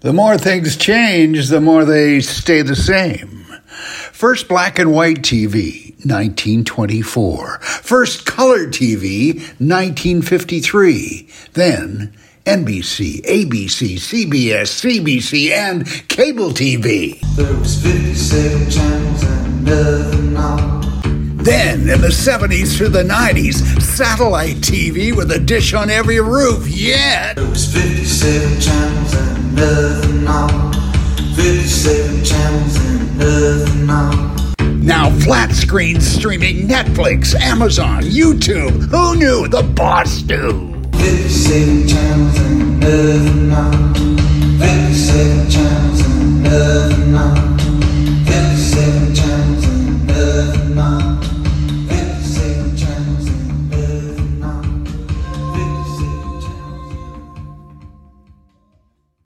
The more things change, the more they stay the same. First black and white TV, 1924. First color TV, 1953. Then NBC, ABC, CBS, CBC, and cable TV. There was 57 channels and nothing on. Then, in the 70s through the 90s, satellite TV with a dish on every roof. Yeah! There was 57 channels nothing on. 57 channels and nothing on. Now flat screen streaming Netflix, Amazon, YouTube. Who knew? The boss knew. 57 channels and nothing on.